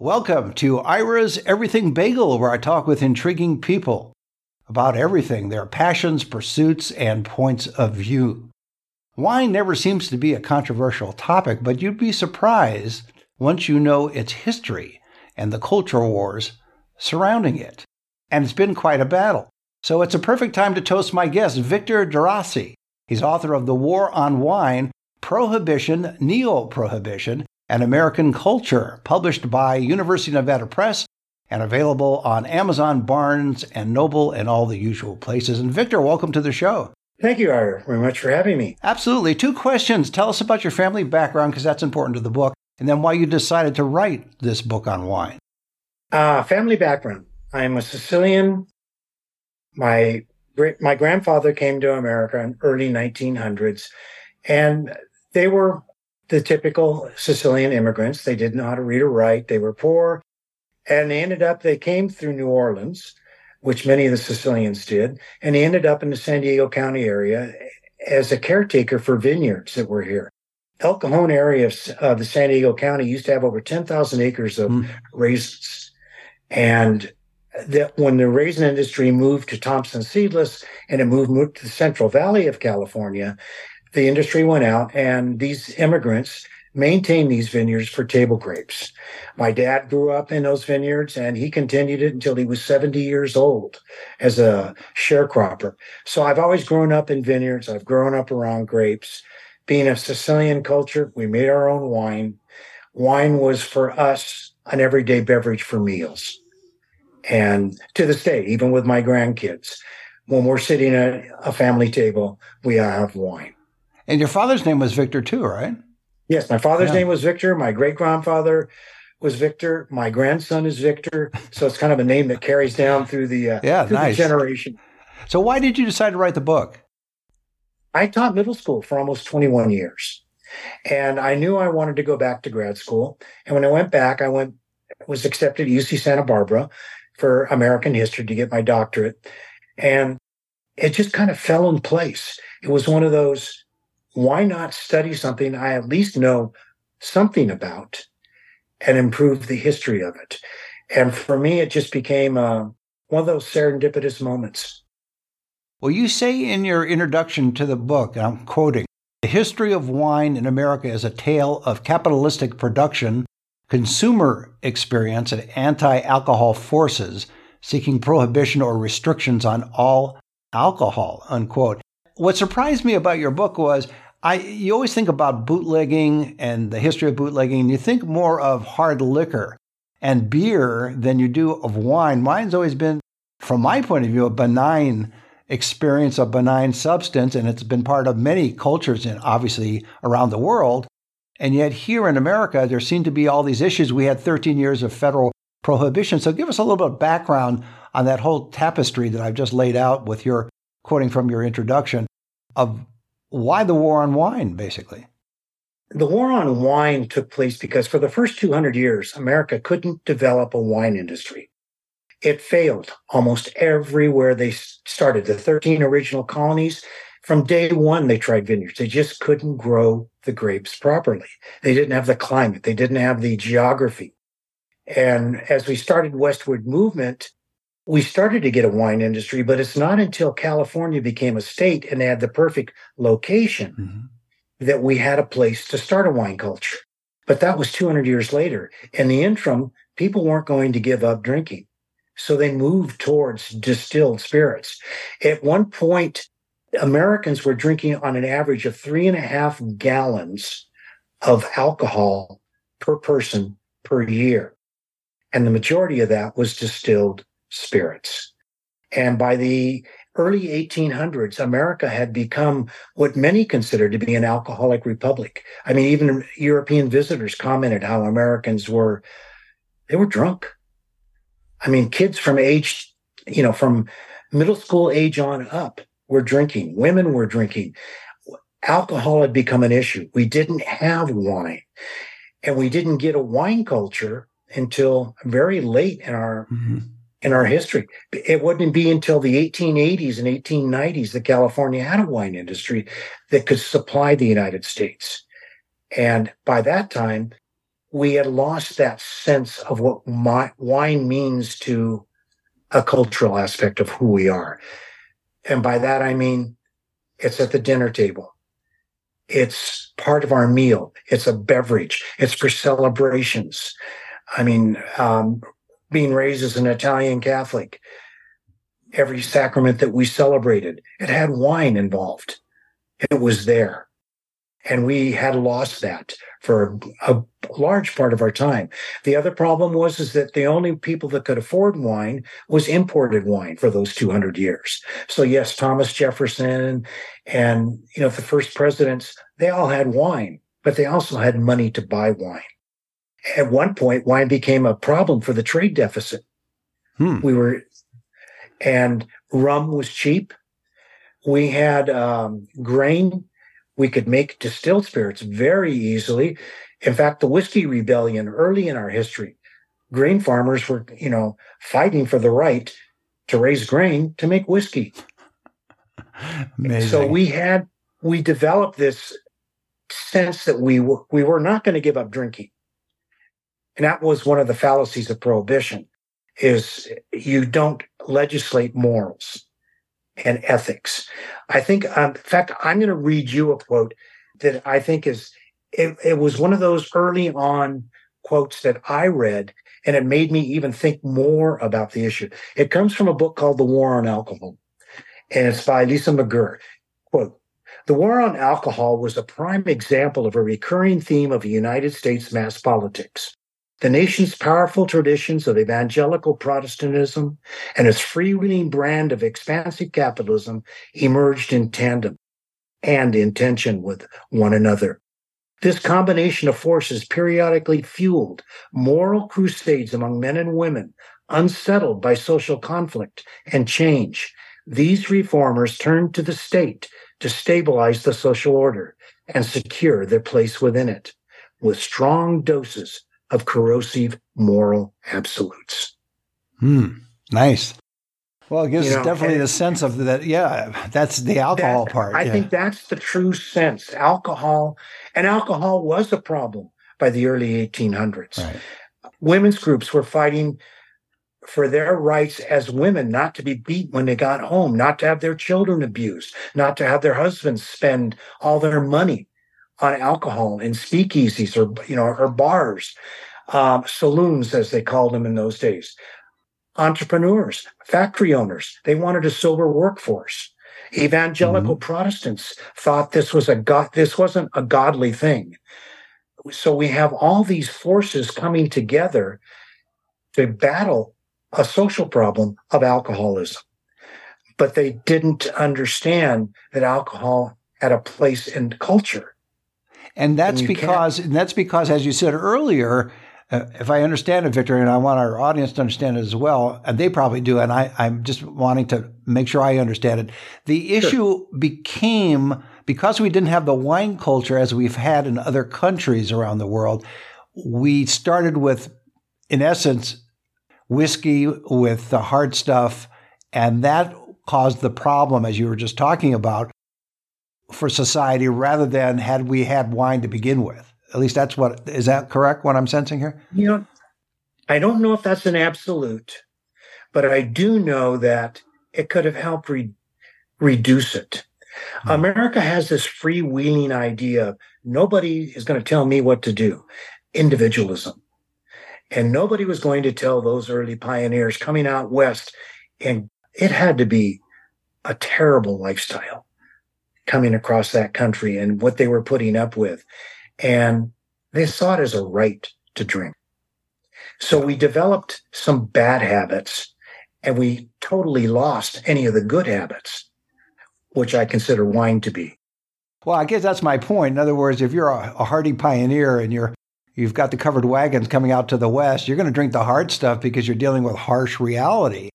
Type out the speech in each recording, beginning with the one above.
Welcome to Ira's Everything Bagel, where I talk with intriguing people about everything, their passions, pursuits, and points of view. Wine never seems to be a controversial topic, but you'd be surprised once you know its history and the culture wars surrounding it. And it's been quite a battle. So it's a perfect time to toast my guest, Victor Geraci. He's author of The War on Wine, Prohibition, Neo Prohibition, and American Culture, published by University of Nevada Press and available on Amazon, Barnes, and Noble, and all the usual places. And Victor, welcome to the show. Thank you, Ira, very much for having me. Absolutely. Two questions. Tell us about your family background, because that's important to the book, and then why you decided to write this book on wine. Uh, family background. I'm a Sicilian. My my grandfather came to America in early 1900s, and they were the typical Sicilian immigrants. They didn't know how to read or write. They were poor. And they ended up, they came through New Orleans, which many of the Sicilians did. And they ended up in the San Diego County area as a caretaker for vineyards that were here. El Cajon area of uh, the San Diego County used to have over 10,000 acres of mm. raisins. And that when the raisin industry moved to Thompson Seedless and it moved, moved to the Central Valley of California, the industry went out and these immigrants maintained these vineyards for table grapes. My dad grew up in those vineyards and he continued it until he was 70 years old as a sharecropper. So I've always grown up in vineyards. I've grown up around grapes. Being a Sicilian culture, we made our own wine. Wine was for us an everyday beverage for meals. And to this day, even with my grandkids, when we're sitting at a family table, we have wine. And your father's name was Victor too, right? Yes, my father's yeah. name was Victor. My great grandfather was Victor. My grandson is Victor. So it's kind of a name that carries down through the uh, yeah, through nice. the generation. So why did you decide to write the book? I taught middle school for almost 21 years. And I knew I wanted to go back to grad school. And when I went back, I went was accepted at UC Santa Barbara for American history to get my doctorate. And it just kind of fell in place. It was one of those why not study something I at least know something about and improve the history of it? And for me, it just became uh, one of those serendipitous moments. Well, you say in your introduction to the book, and I'm quoting, the history of wine in America is a tale of capitalistic production, consumer experience, and anti alcohol forces seeking prohibition or restrictions on all alcohol, unquote. What surprised me about your book was I you always think about bootlegging and the history of bootlegging, and you think more of hard liquor and beer than you do of wine. Wine's always been, from my point of view, a benign experience, a benign substance, and it's been part of many cultures and obviously around the world. And yet here in America, there seem to be all these issues. We had 13 years of federal prohibition. So give us a little bit of background on that whole tapestry that I've just laid out with your quoting from your introduction of why the war on wine, basically? The war on wine took place because for the first 200 years, America couldn't develop a wine industry. It failed almost everywhere they started. The 13 original colonies, from day one, they tried vineyards. They just couldn't grow the grapes properly. They didn't have the climate, they didn't have the geography. And as we started westward movement, we started to get a wine industry, but it's not until California became a state and they had the perfect location mm-hmm. that we had a place to start a wine culture. But that was 200 years later. In the interim, people weren't going to give up drinking. So they moved towards distilled spirits. At one point, Americans were drinking on an average of three and a half gallons of alcohol per person per year. And the majority of that was distilled spirits. And by the early 1800s, America had become what many considered to be an alcoholic republic. I mean, even European visitors commented how Americans were, they were drunk. I mean, kids from age, you know, from middle school age on up were drinking. Women were drinking. Alcohol had become an issue. We didn't have wine and we didn't get a wine culture until very late in our mm-hmm in our history. It wouldn't be until the 1880s and 1890s that California had a wine industry that could supply the United States. And by that time, we had lost that sense of what my, wine means to a cultural aspect of who we are. And by that, I mean, it's at the dinner table. It's part of our meal. It's a beverage. It's for celebrations. I mean, um, being raised as an Italian Catholic, every sacrament that we celebrated, it had wine involved. It was there. And we had lost that for a, large part of our time. The other problem was is that the only people that could afford wine was imported wine for those 200 years. So yes, Thomas Jefferson and you know the first presidents, they all had wine, but they also had money to buy wine. At one point, wine became a problem for the trade deficit. Hmm. We were, and rum was cheap. We had um, grain we could make distilled spirits very easily. In fact, the whiskey rebellion early in our history, grain farmers were, you know, fighting for the right to raise grain to make whiskey. Amazing. So we had we developed this sense that we were we were not going to give up drinking. And that was one of the fallacies of prohibition is you don't legislate morals and ethics. I think, um, in fact, I'm going to read you a quote that I think is, it, it was one of those early on quotes that I read, and it made me even think more about the issue. It comes from a book called The War on Alcohol, and it's by Lisa McGirr. Quote, the war on alcohol was a prime example of a recurring theme of United States mass politics. The nation's powerful traditions of evangelical Protestantism and its freewheeling brand of expansive capitalism emerged in tandem and in tension with one another. This combination of forces periodically fueled moral crusades among men and women, unsettled by social conflict and change. These reformers turned to the state to stabilize the social order and secure their place within it with strong doses of corrosive moral absolutes. Hmm. Nice. Well, it gives you know, definitely the sense of that. Yeah, that's the alcohol that, part. I yeah. think that's the true sense. Alcohol, and alcohol was a problem by the early 1800s. Right. Women's groups were fighting for their rights as women not to be beat when they got home, not to have their children abused, not to have their husbands spend all their money on alcohol in speakeasies or you know or bars, um, saloons as they called them in those days. Entrepreneurs, factory owners, they wanted a sober workforce. Evangelical mm-hmm. Protestants thought this was a god, this wasn't a godly thing. So we have all these forces coming together to battle a social problem of alcoholism. But they didn't understand that alcohol had a place in culture. And that's and because and that's because, as you said earlier, uh, if I understand it, Victor, and I want our audience to understand it as well, and they probably do, and I, I'm just wanting to make sure I understand it. The issue sure. became because we didn't have the wine culture as we've had in other countries around the world. We started with, in essence, whiskey with the hard stuff, and that caused the problem, as you were just talking about, for society rather than had we had wine to begin with. At least that's what is that correct? What I'm sensing here? You know, I don't know if that's an absolute, but I do know that it could have helped re- reduce it. Hmm. America has this freewheeling idea nobody is going to tell me what to do, individualism. And nobody was going to tell those early pioneers coming out west. And it had to be a terrible lifestyle coming across that country and what they were putting up with. And they saw it as a right to drink. So we developed some bad habits and we totally lost any of the good habits, which I consider wine to be. Well, I guess that's my point. In other words, if you're a, hardy pioneer and you're you've got the covered wagons coming out to the west, you're going to drink the hard stuff because you're dealing with harsh reality.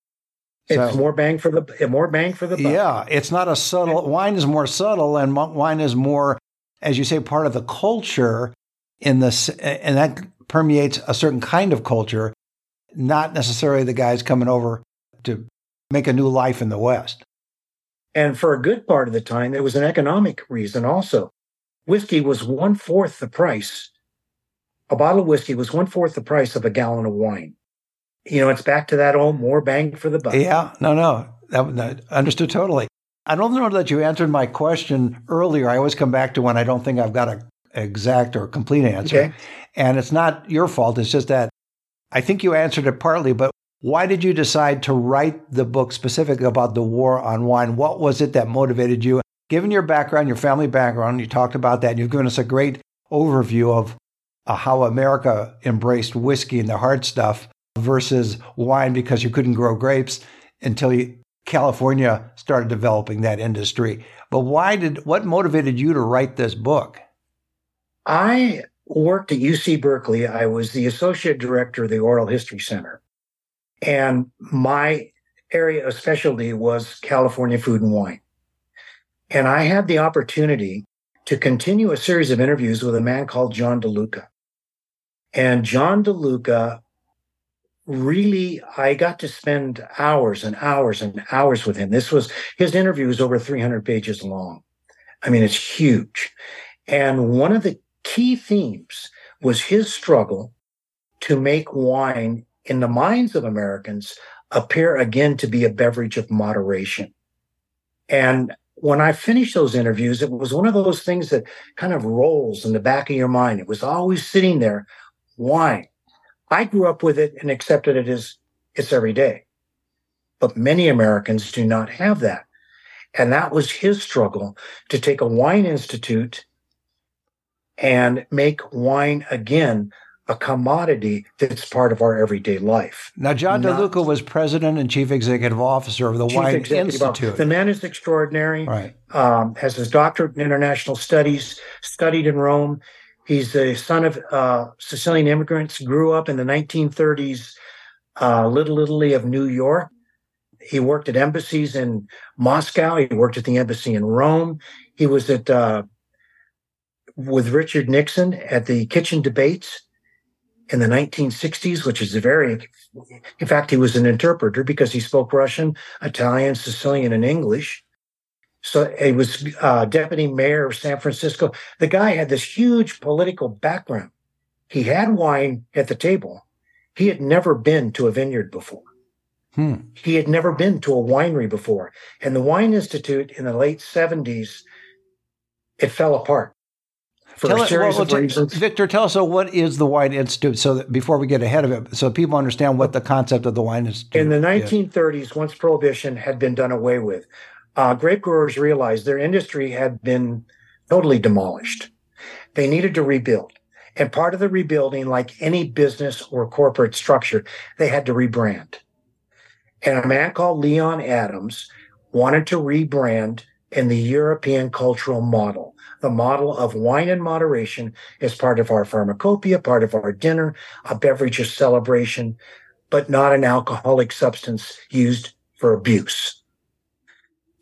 It's so, more bang for the more bang for the buck. Yeah, it's not a subtle. Wine is more subtle, and wine is more, as you say, part of the culture. In this, and that permeates a certain kind of culture, not necessarily the guys coming over to make a new life in the West. And for a good part of the time, there was an economic reason also. Whiskey was one fourth the price a bottle of whiskey was one fourth the price of a gallon of wine. You know, it's back to that old more bang for the buck. Yeah, no, no, that, that understood totally. I don't know that you answered my question earlier. I always come back to when I don't think I've got an exact or complete answer. Okay. And it's not your fault. It's just that I think you answered it partly, but why did you decide to write the book specifically about the war on wine? What was it that motivated you? Given your background, your family background, you talked about that, and you've given us a great overview of uh, how America embraced whiskey and the hard stuff versus wine because you couldn't grow grapes until you, California started developing that industry. But why did what motivated you to write this book? I worked at UC Berkeley. I was the associate director of the Oral History Center. And my area of specialty was California food and wine. And I had the opportunity to continue a series of interviews with a man called John DeLuca. And John DeLuca really, I got to spend hours and hours and hours with him. This was his interview was over 300 pages long. I mean, it's huge. And one of the key themes was his struggle to make wine in the minds of Americans appear again to be a beverage of moderation. And when I finished those interviews, it was one of those things that kind of rolls in the back of your mind. It was always sitting there. Wine. I grew up with it and accepted it as it's every day. But many Americans do not have that. And that was his struggle to take a wine institute and make wine again a commodity that's part of our everyday life. Now, John Not, DeLuca was president and chief executive officer of the Wine Institute. Officer. The man is extraordinary. Right. Um, has his doctorate in international studies, studied in Rome. He's the son of uh, Sicilian immigrants, grew up in the 1930s, uh, Little Italy of New York. He worked at embassies in Moscow. He worked at the embassy in Rome. He was at uh, with Richard Nixon at the kitchen debates in the 1960s, which is a very, in fact, he was an interpreter because he spoke Russian, Italian, Sicilian, and English. So he was uh, deputy mayor of San Francisco. The guy had this huge political background. He had wine at the table. He had never been to a vineyard before. Hmm. He had never been to a winery before. And the Wine Institute in the late 70s, it fell apart for tell a series well, of reasons. Victor, tell us so what is the Wine Institute so that before we get ahead of it, so people understand what the concept of the Wine Institute In the 1930s, is. once prohibition had been done away with, uh, grape growers realized their industry had been totally demolished. They needed to rebuild. And part of the rebuilding, like any business or corporate structure, they had to rebrand. And a man called Leon Adams wanted to rebrand in the European cultural model, the model of wine in moderation as part of our pharmacopoeia, part of our dinner, a beverage of celebration, but not an alcoholic substance used for abuse.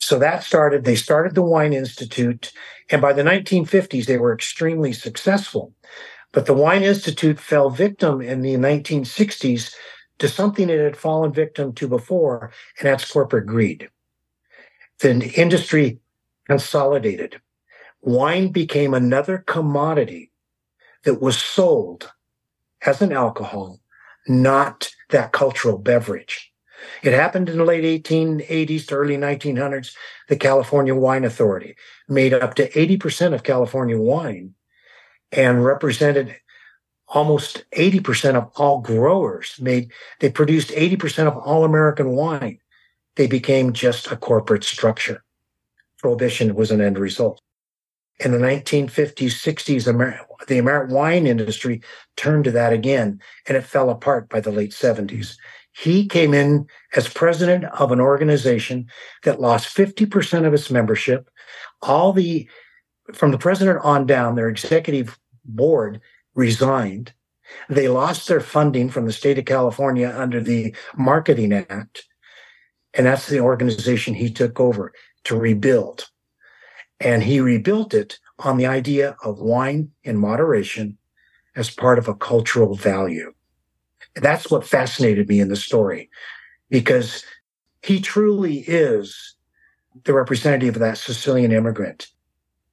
So that started, they started the Wine Institute. And by the 1950s, they were extremely successful. But the Wine Institute fell victim in the 1960s to something it had fallen victim to before, and that's corporate greed. The industry consolidated. Wine became another commodity that was sold as an alcohol, not that cultural beverage. It happened in the late 1880s to early 1900s. The California Wine Authority made up to 80% of California wine and represented almost 80% of all growers made they produced 80% of all American wine. They became just a corporate structure. Prohibition was an end result. In the 1950s, 60s, Amer- the American wine industry turned to that again, and it fell apart by the late 70s. He came in as president of an organization that lost 50% of its membership. All the, from the president on down, their executive board resigned. They lost their funding from the state of California under the Marketing Act. And that's the organization he took over to rebuild. And he rebuilt it on the idea of wine in moderation as part of a cultural value. That's what fascinated me in the story because he truly is the representative of that Sicilian immigrant.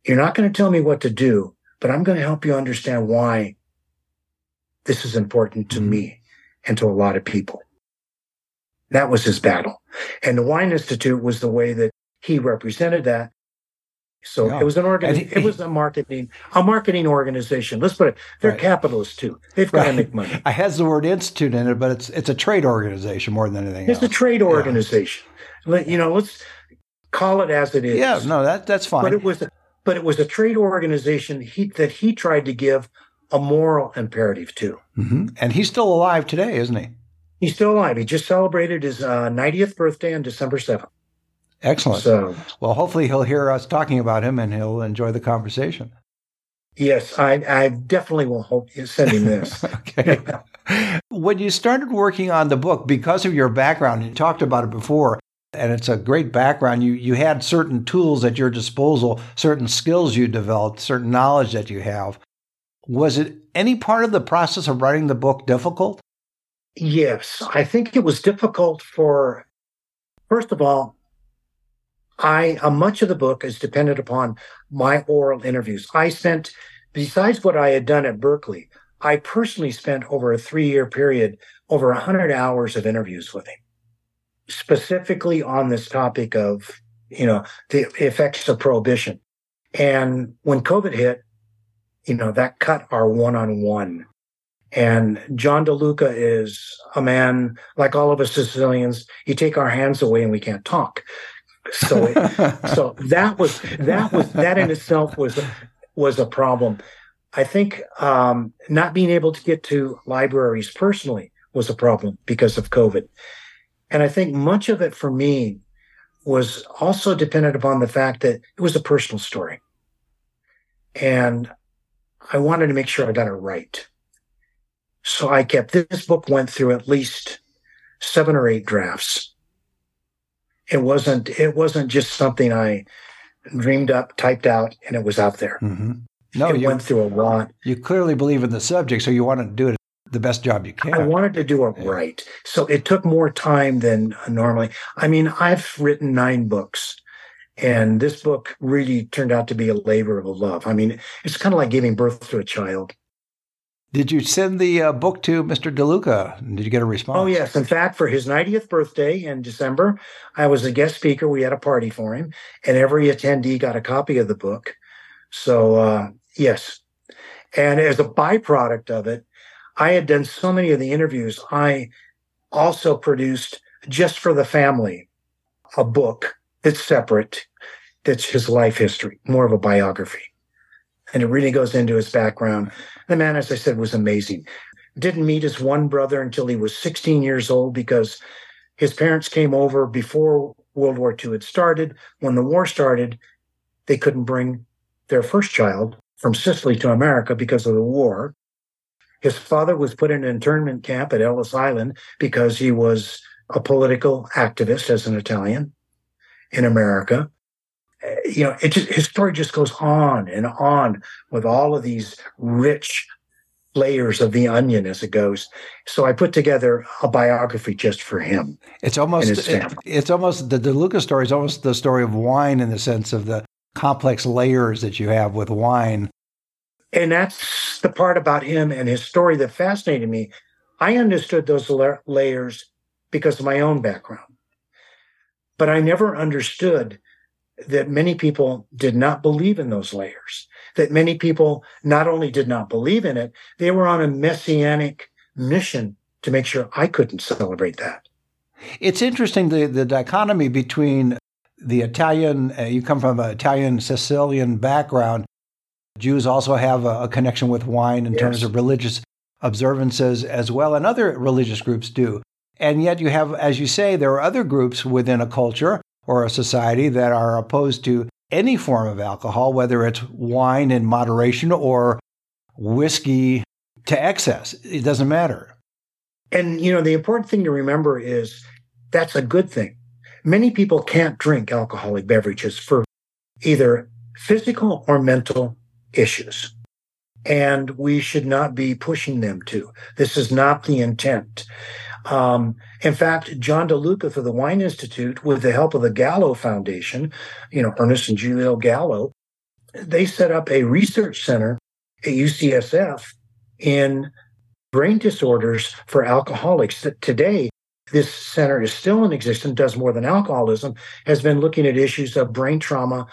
You're not going to tell me what to do, but I'm going to help you understand why this is important to mm-hmm. me and to a lot of people. That was his battle. And the Wine Institute was the way that he represented that. So yeah. it was an organ. He, it was a marketing a marketing organization. Let's put it. They're right. capitalists too. They've got right. to make money. It has the word institute in it, but it's it's a trade organization more than anything. It's else. a trade organization. Yeah. You know, let's call it as it is. Yeah, no, that that's fine. But it was but it was a trade organization he, that he tried to give a moral imperative to. Mm-hmm. And he's still alive today, isn't he? He's still alive. He just celebrated his uh, 90th birthday on December 7th. Excellent. So, well, hopefully he'll hear us talking about him and he'll enjoy the conversation. Yes, I, I definitely will hope you send him this. okay. when you started working on the book, because of your background, you talked about it before, and it's a great background. You you had certain tools at your disposal, certain skills you developed, certain knowledge that you have. Was it any part of the process of writing the book difficult? Yes, I think it was difficult for first of all, I uh, much of the book is dependent upon my oral interviews. I sent, besides what I had done at Berkeley, I personally spent over a 3-year period over 100 hours of interviews with him specifically on this topic of, you know, the effects of prohibition. And when COVID hit, you know, that cut our one on one. And John DeLuca is a man like all of us Sicilians. You take our hands away and we can't talk. So, it, so that was that was that in itself was was a problem. I think um, not being able to get to libraries personally was a problem because of COVID. And I think much of it for me was also dependent upon the fact that it was a personal story. And I wanted to make sure I got it right. So I kept this book went through at least seven or eight drafts. It wasn't it wasn't just something I dreamed up, typed out, and it was out there. Mm-hmm. No, it you went through a lot. You clearly believe in the subject, so you want to do it the best job you can. I wanted to do it yeah. right. So it took more time than normally. I mean, I've written nine books and this book really turned out to be a labor of love. I mean, it's kind of like giving birth to a child. Did you send the uh, book to Mr. DeLuca? Did you get a response? Oh, yes. In fact, for his 90th birthday in December, I was a guest speaker. We had a party for him, and every attendee got a copy of the book. So, uh, yes. And as a byproduct of it, I had done so many of the interviews. I also produced just for the family a book that's separate, that's his life history, more of a biography. And it really goes into his background. The man, as I said, was amazing. Didn't meet his one brother until he was 16 years old because his parents came over before World War II had started. When the war started, they couldn't bring their first child from Sicily to America because of the war. His father was put in an internment camp at Ellis Island because he was a political activist as an Italian in America. Eh, you know, it just, his story just goes on and on with all of these rich layers of the onion as it goes. So I put together a biography just for him. It's almost it, it's almost the DeLuca story is almost the story of wine in the sense of the complex layers that you have with wine and that's the part about him and his story that fascinated me. I understood those la- layers because of my own background. But I never understood that many people did not believe in those layers, that many people not only did not believe in it, they were on a messianic mission to make sure I couldn't celebrate that. It's interesting the, the dichotomy between the Italian, uh, you come from an Italian Sicilian background, Jews also have a, a connection with wine in yes. terms of religious observances as well, and other religious groups do. And yet, you have, as you say, there are other groups within a culture or a society that are opposed to any form of alcohol, whether it's wine in moderation or whiskey to excess. It doesn't matter. And, you know, the important thing to remember is that's a good thing. Many people can't drink alcoholic beverages for either physical or mental issues. And we should not be pushing them to. This is not the intent. Um, in fact, John DeLuca for the Wine Institute, with the help of the Gallo Foundation, you know, Ernest and Julio Gallo, they set up a research center at UCSF in brain disorders for alcoholics. Today, this center is still in existence, does more than alcoholism, has been looking at issues of brain trauma,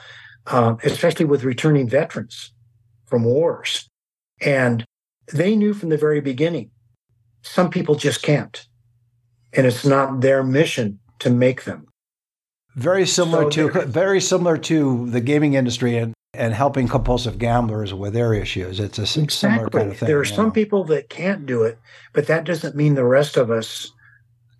um, especially with returning veterans from wars. And they knew from the very beginning some people just can't. And it's not their mission to make them. Very similar so to very similar to the gaming industry and, and helping compulsive gamblers with their issues. It's a exactly. similar kind of thing. There are some know. people that can't do it, but that doesn't mean the rest of us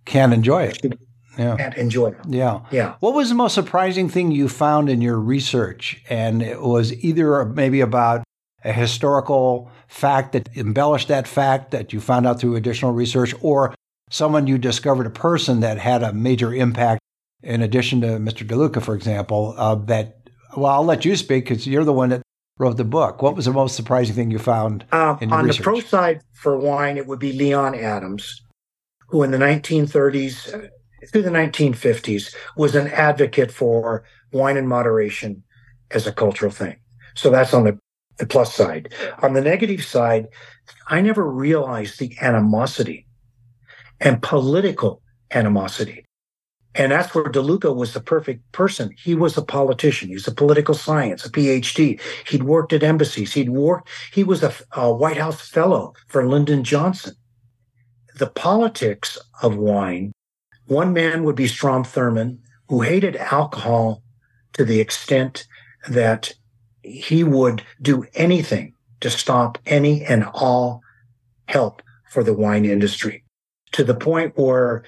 can't enjoy it. Yeah. Can't enjoy it. Yeah. Yeah. What was the most surprising thing you found in your research? And it was either maybe about a historical fact that embellished that fact that you found out through additional research, or someone you discovered a person that had a major impact in addition to Mr. DeLuca, for example, uh, that, well, I'll let you speak because you're the one that wrote the book. What was the most surprising thing you found um, on research? the pro side for wine? It would be Leon Adams, who in the 1930s uh, through the 1950s was an advocate for wine in moderation as a cultural thing. So that's on the, the plus side. On the negative side, I never realized the animosity and political animosity. And that's where DeLuca was the perfect person. He was a politician. He's a political science, a PhD. He'd worked at embassies. He'd worked, he was a, a White House fellow for Lyndon Johnson. The politics of wine, one man would be Strom Thurmond, who hated alcohol to the extent that he would do anything to stop any and all help for the wine industry to the point where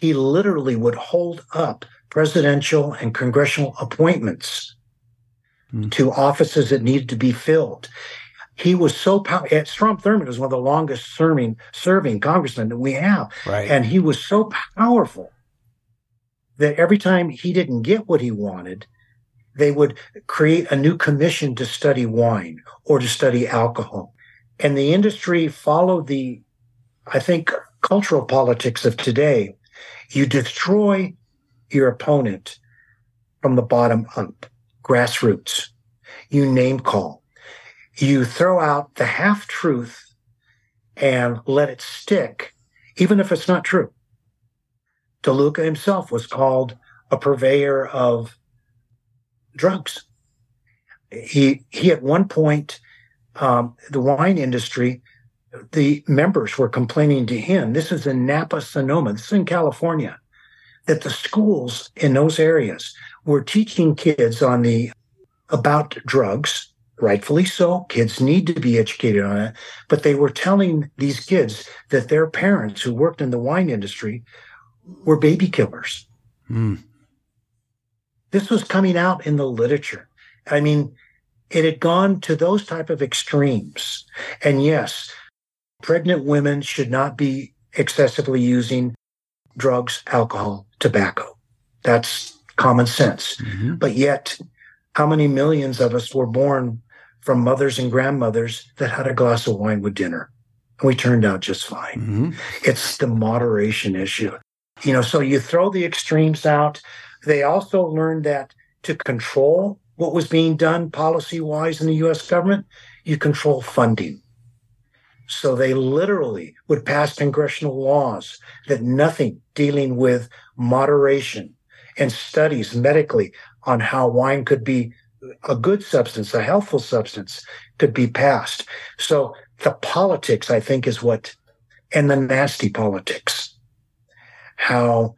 he literally would hold up presidential and congressional appointments mm. to offices that needed to be filled. He was so powerful. Strom Thurmond was one of the longest serving serving congressmen that we have, right. and he was so powerful that every time he didn't get what he wanted, they would create a new commission to study wine or to study alcohol, and the industry followed the, I think, cultural politics of today you destroy your opponent from the bottom up, grassroots. You name call. You throw out the half truth and let it stick, even if it's not true. DeLuca himself was called a purveyor of drugs. He he at one point, um, the wine industry the members were complaining to him. This is in Napa, Sonoma. This is in California. That the schools in those areas were teaching kids on the about drugs, rightfully so. Kids need to be educated on it, but they were telling these kids that their parents who worked in the wine industry were baby killers. Mm. This was coming out in the literature. I mean, it had gone to those type of extremes. And yes, pregnant women should not be excessively using drugs, alcohol, tobacco. That's common sense. Mm-hmm. But yet, how many millions of us were born from mothers and grandmothers that had a glass of wine with dinner? And we turned out just fine. Mm-hmm. It's the moderation issue. You know, so you throw the extremes out. They also learned that to control what was being done policy wise in the US government, you control funding. So they literally would pass congressional laws that nothing dealing with moderation and studies medically on how wine could be a good substance, a healthful substance could be passed. So the politics, I think, is what, and the nasty politics, how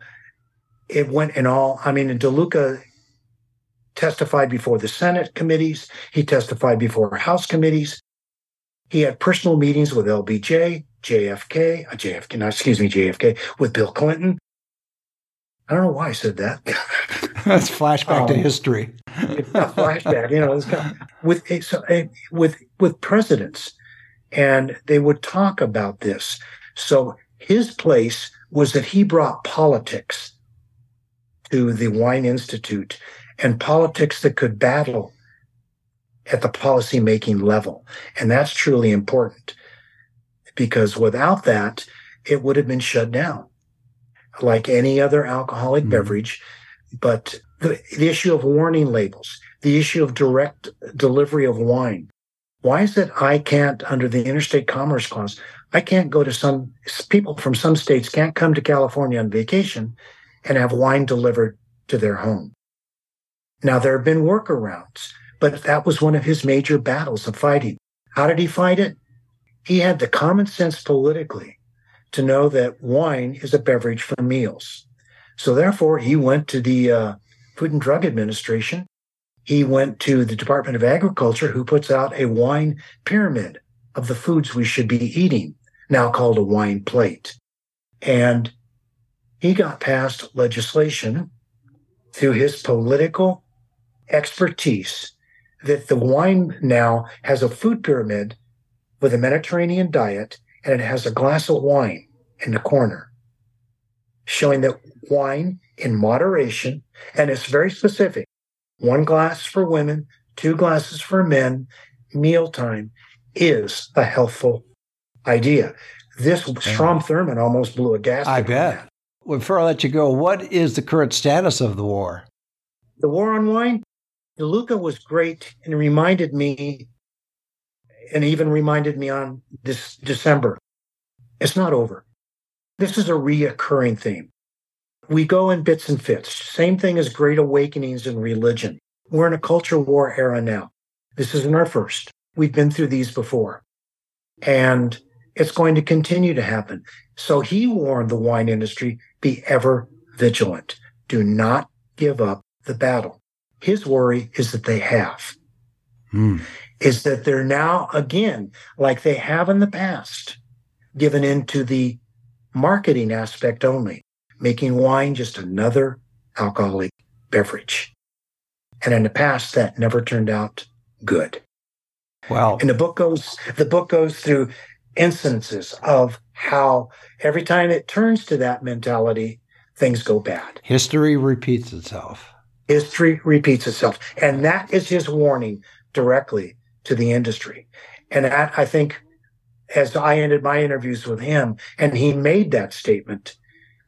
it went in all, I mean, DeLuca testified before the Senate committees. He testified before House committees. He had personal meetings with LBJ, JFK, uh, JFK, no, excuse me, JFK, with Bill Clinton. I don't know why I said that. That's flashback um, to history. flashback, you know, kind of, with so, with with presidents, and they would talk about this. So his place was that he brought politics to the Wine Institute and politics that could battle at the policymaking level. And that's truly important because without that, it would have been shut down like any other alcoholic mm-hmm. beverage. But the, the issue of warning labels, the issue of direct delivery of wine. Why is it I can't, under the Interstate Commerce Clause, I can't go to some people from some states can't come to California on vacation and have wine delivered to their home. Now, there have been workarounds, but that was one of his major battles of fighting. How did he fight it? He had the common sense politically to know that wine is a beverage for meals. So, therefore, he went to the uh, Food and Drug Administration. He went to the Department of Agriculture, who puts out a wine pyramid of the foods we should be eating, now called a wine plate. And he got passed legislation through his political expertise that the wine now has a food pyramid with a Mediterranean diet and it has a glass of wine in the corner, showing that wine in moderation, and it's very specific one glass for women, two glasses for men, mealtime is a healthful idea. This Strom Thurmond almost blew a gasket. I bet. Before I let you go, what is the current status of the war? The war on wine? DeLuca was great and reminded me, and even reminded me on this December, it's not over. This is a reoccurring theme. We go in bits and fits. Same thing as great awakenings in religion. We're in a culture war era now. This isn't our first. We've been through these before. And it's going to continue to happen. So he warned the wine industry be ever vigilant. Do not give up the battle. His worry is that they have, hmm. is that they're now, again, like they have in the past, given into the marketing aspect only, making wine just another alcoholic beverage. And in the past, that never turned out good. Wow. And the book goes, the book goes through instances of how every time it turns to that mentality, things go bad. History repeats itself. History repeats itself. And that is his warning directly to the industry. And that, I think, as I ended my interviews with him, and he made that statement,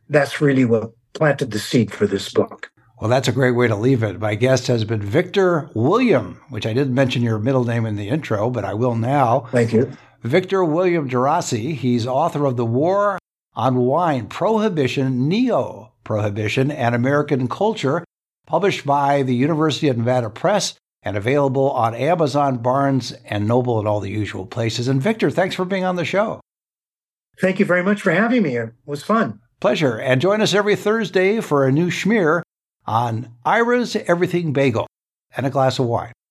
that's really what planted the seed for this book. Well, that's a great way to leave it. My guest has been Victor William, which I didn't mention your middle name in the intro, but I will now. Thank you. Victor William Geraci. He's author of The War on Wine, Prohibition, Neo Prohibition, and American Culture, published by the University of Nevada Press and available on Amazon, Barnes, and Noble, and all the usual places. And Victor, thanks for being on the show. Thank you very much for having me. It was fun. Pleasure. And join us every Thursday for a new schmear on Ira's Everything Bagel and a glass of wine.